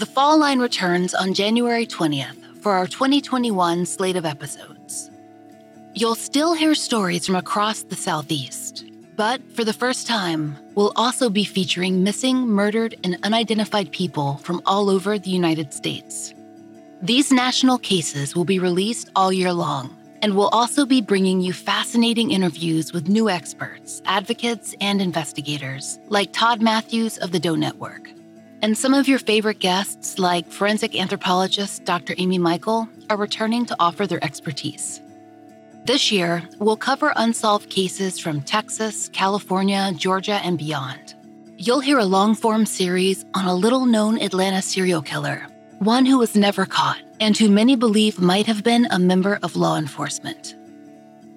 The Fall Line returns on January 20th for our 2021 slate of episodes. You'll still hear stories from across the Southeast, but for the first time, we'll also be featuring missing, murdered, and unidentified people from all over the United States. These national cases will be released all year long, and we'll also be bringing you fascinating interviews with new experts, advocates, and investigators, like Todd Matthews of the Doe Network. And some of your favorite guests, like forensic anthropologist Dr. Amy Michael, are returning to offer their expertise. This year, we'll cover unsolved cases from Texas, California, Georgia, and beyond. You'll hear a long form series on a little known Atlanta serial killer, one who was never caught and who many believe might have been a member of law enforcement.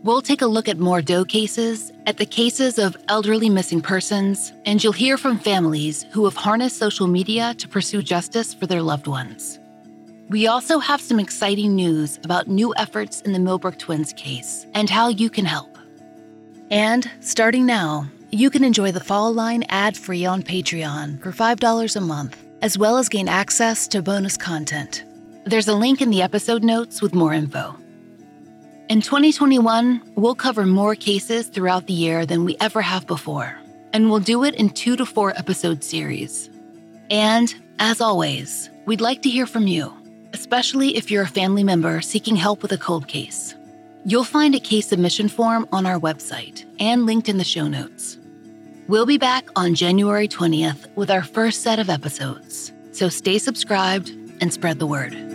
We'll take a look at more Doe cases, at the cases of elderly missing persons, and you'll hear from families who have harnessed social media to pursue justice for their loved ones. We also have some exciting news about new efforts in the Millbrook twins case and how you can help. And starting now, you can enjoy the Fall Line ad free on Patreon for $5 a month, as well as gain access to bonus content. There's a link in the episode notes with more info. In 2021, we'll cover more cases throughout the year than we ever have before, and we'll do it in two to four episode series. And, as always, we'd like to hear from you, especially if you're a family member seeking help with a cold case. You'll find a case submission form on our website and linked in the show notes. We'll be back on January 20th with our first set of episodes, so stay subscribed and spread the word.